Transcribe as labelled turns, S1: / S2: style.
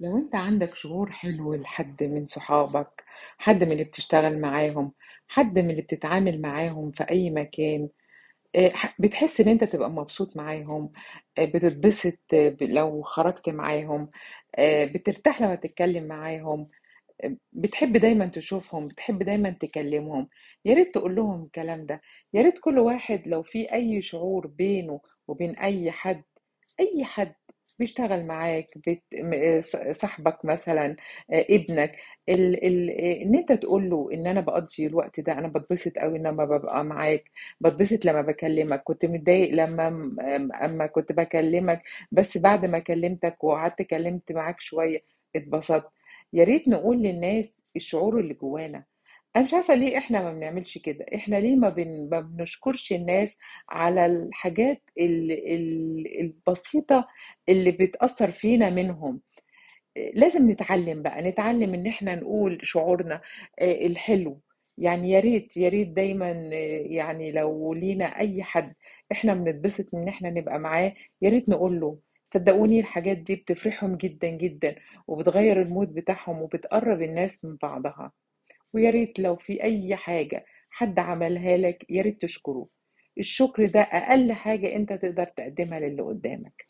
S1: لو أنت عندك شعور حلو لحد من صحابك حد من اللي بتشتغل معاهم حد من اللي بتتعامل معاهم في أي مكان آه، بتحس إن أنت تبقى مبسوط معاهم آه، بتتبسط آه، لو خرجت معاهم بترتاح لما تتكلم معاهم بتحب دايما تشوفهم بتحب دايما تكلمهم. يا ريت تقول لهم الكلام ده. يا ريت كل واحد لو في أي شعور بينه وبين أي حد أي حد بيشتغل معاك ص- صاحبك مثلا آه، ابنك ال... ال... آه، إن أنت تقول له إن أنا بقضي الوقت ده أنا بتبسط قوي لما ببقى معاك بتبسط لما بكلمك كنت متضايق لما أما كنت بكلمك بس بعد ما كلمتك وقعدت كلمت معاك شوية اتبسطت. يا ريت نقول للناس الشعور اللي جوانا أنا مش عارفة ليه إحنا ما بنعملش كده إحنا ليه ما, بن... ما بنشكرش الناس على الحاجات ال... ال... البسيطة اللي بتأثر فينا منهم. لازم نتعلم بقى نتعلم إن إحنا نقول شعورنا الحلو. يعني يا ريت يا ريت دايما يعني لو لينا أي حد إحنا بنتبسط إن إحنا نبقى معاه يا ريت نقول له. صدقوني الحاجات دي بتفرحهم جدا جدا وبتغير المود بتاعهم وبتقرب الناس من بعضها. ويا ريت لو في أي حاجة حد عملها لك يا ريت تشكره. الشكر ده أقل حاجة أنت تقدر تقدمها للي قدامك.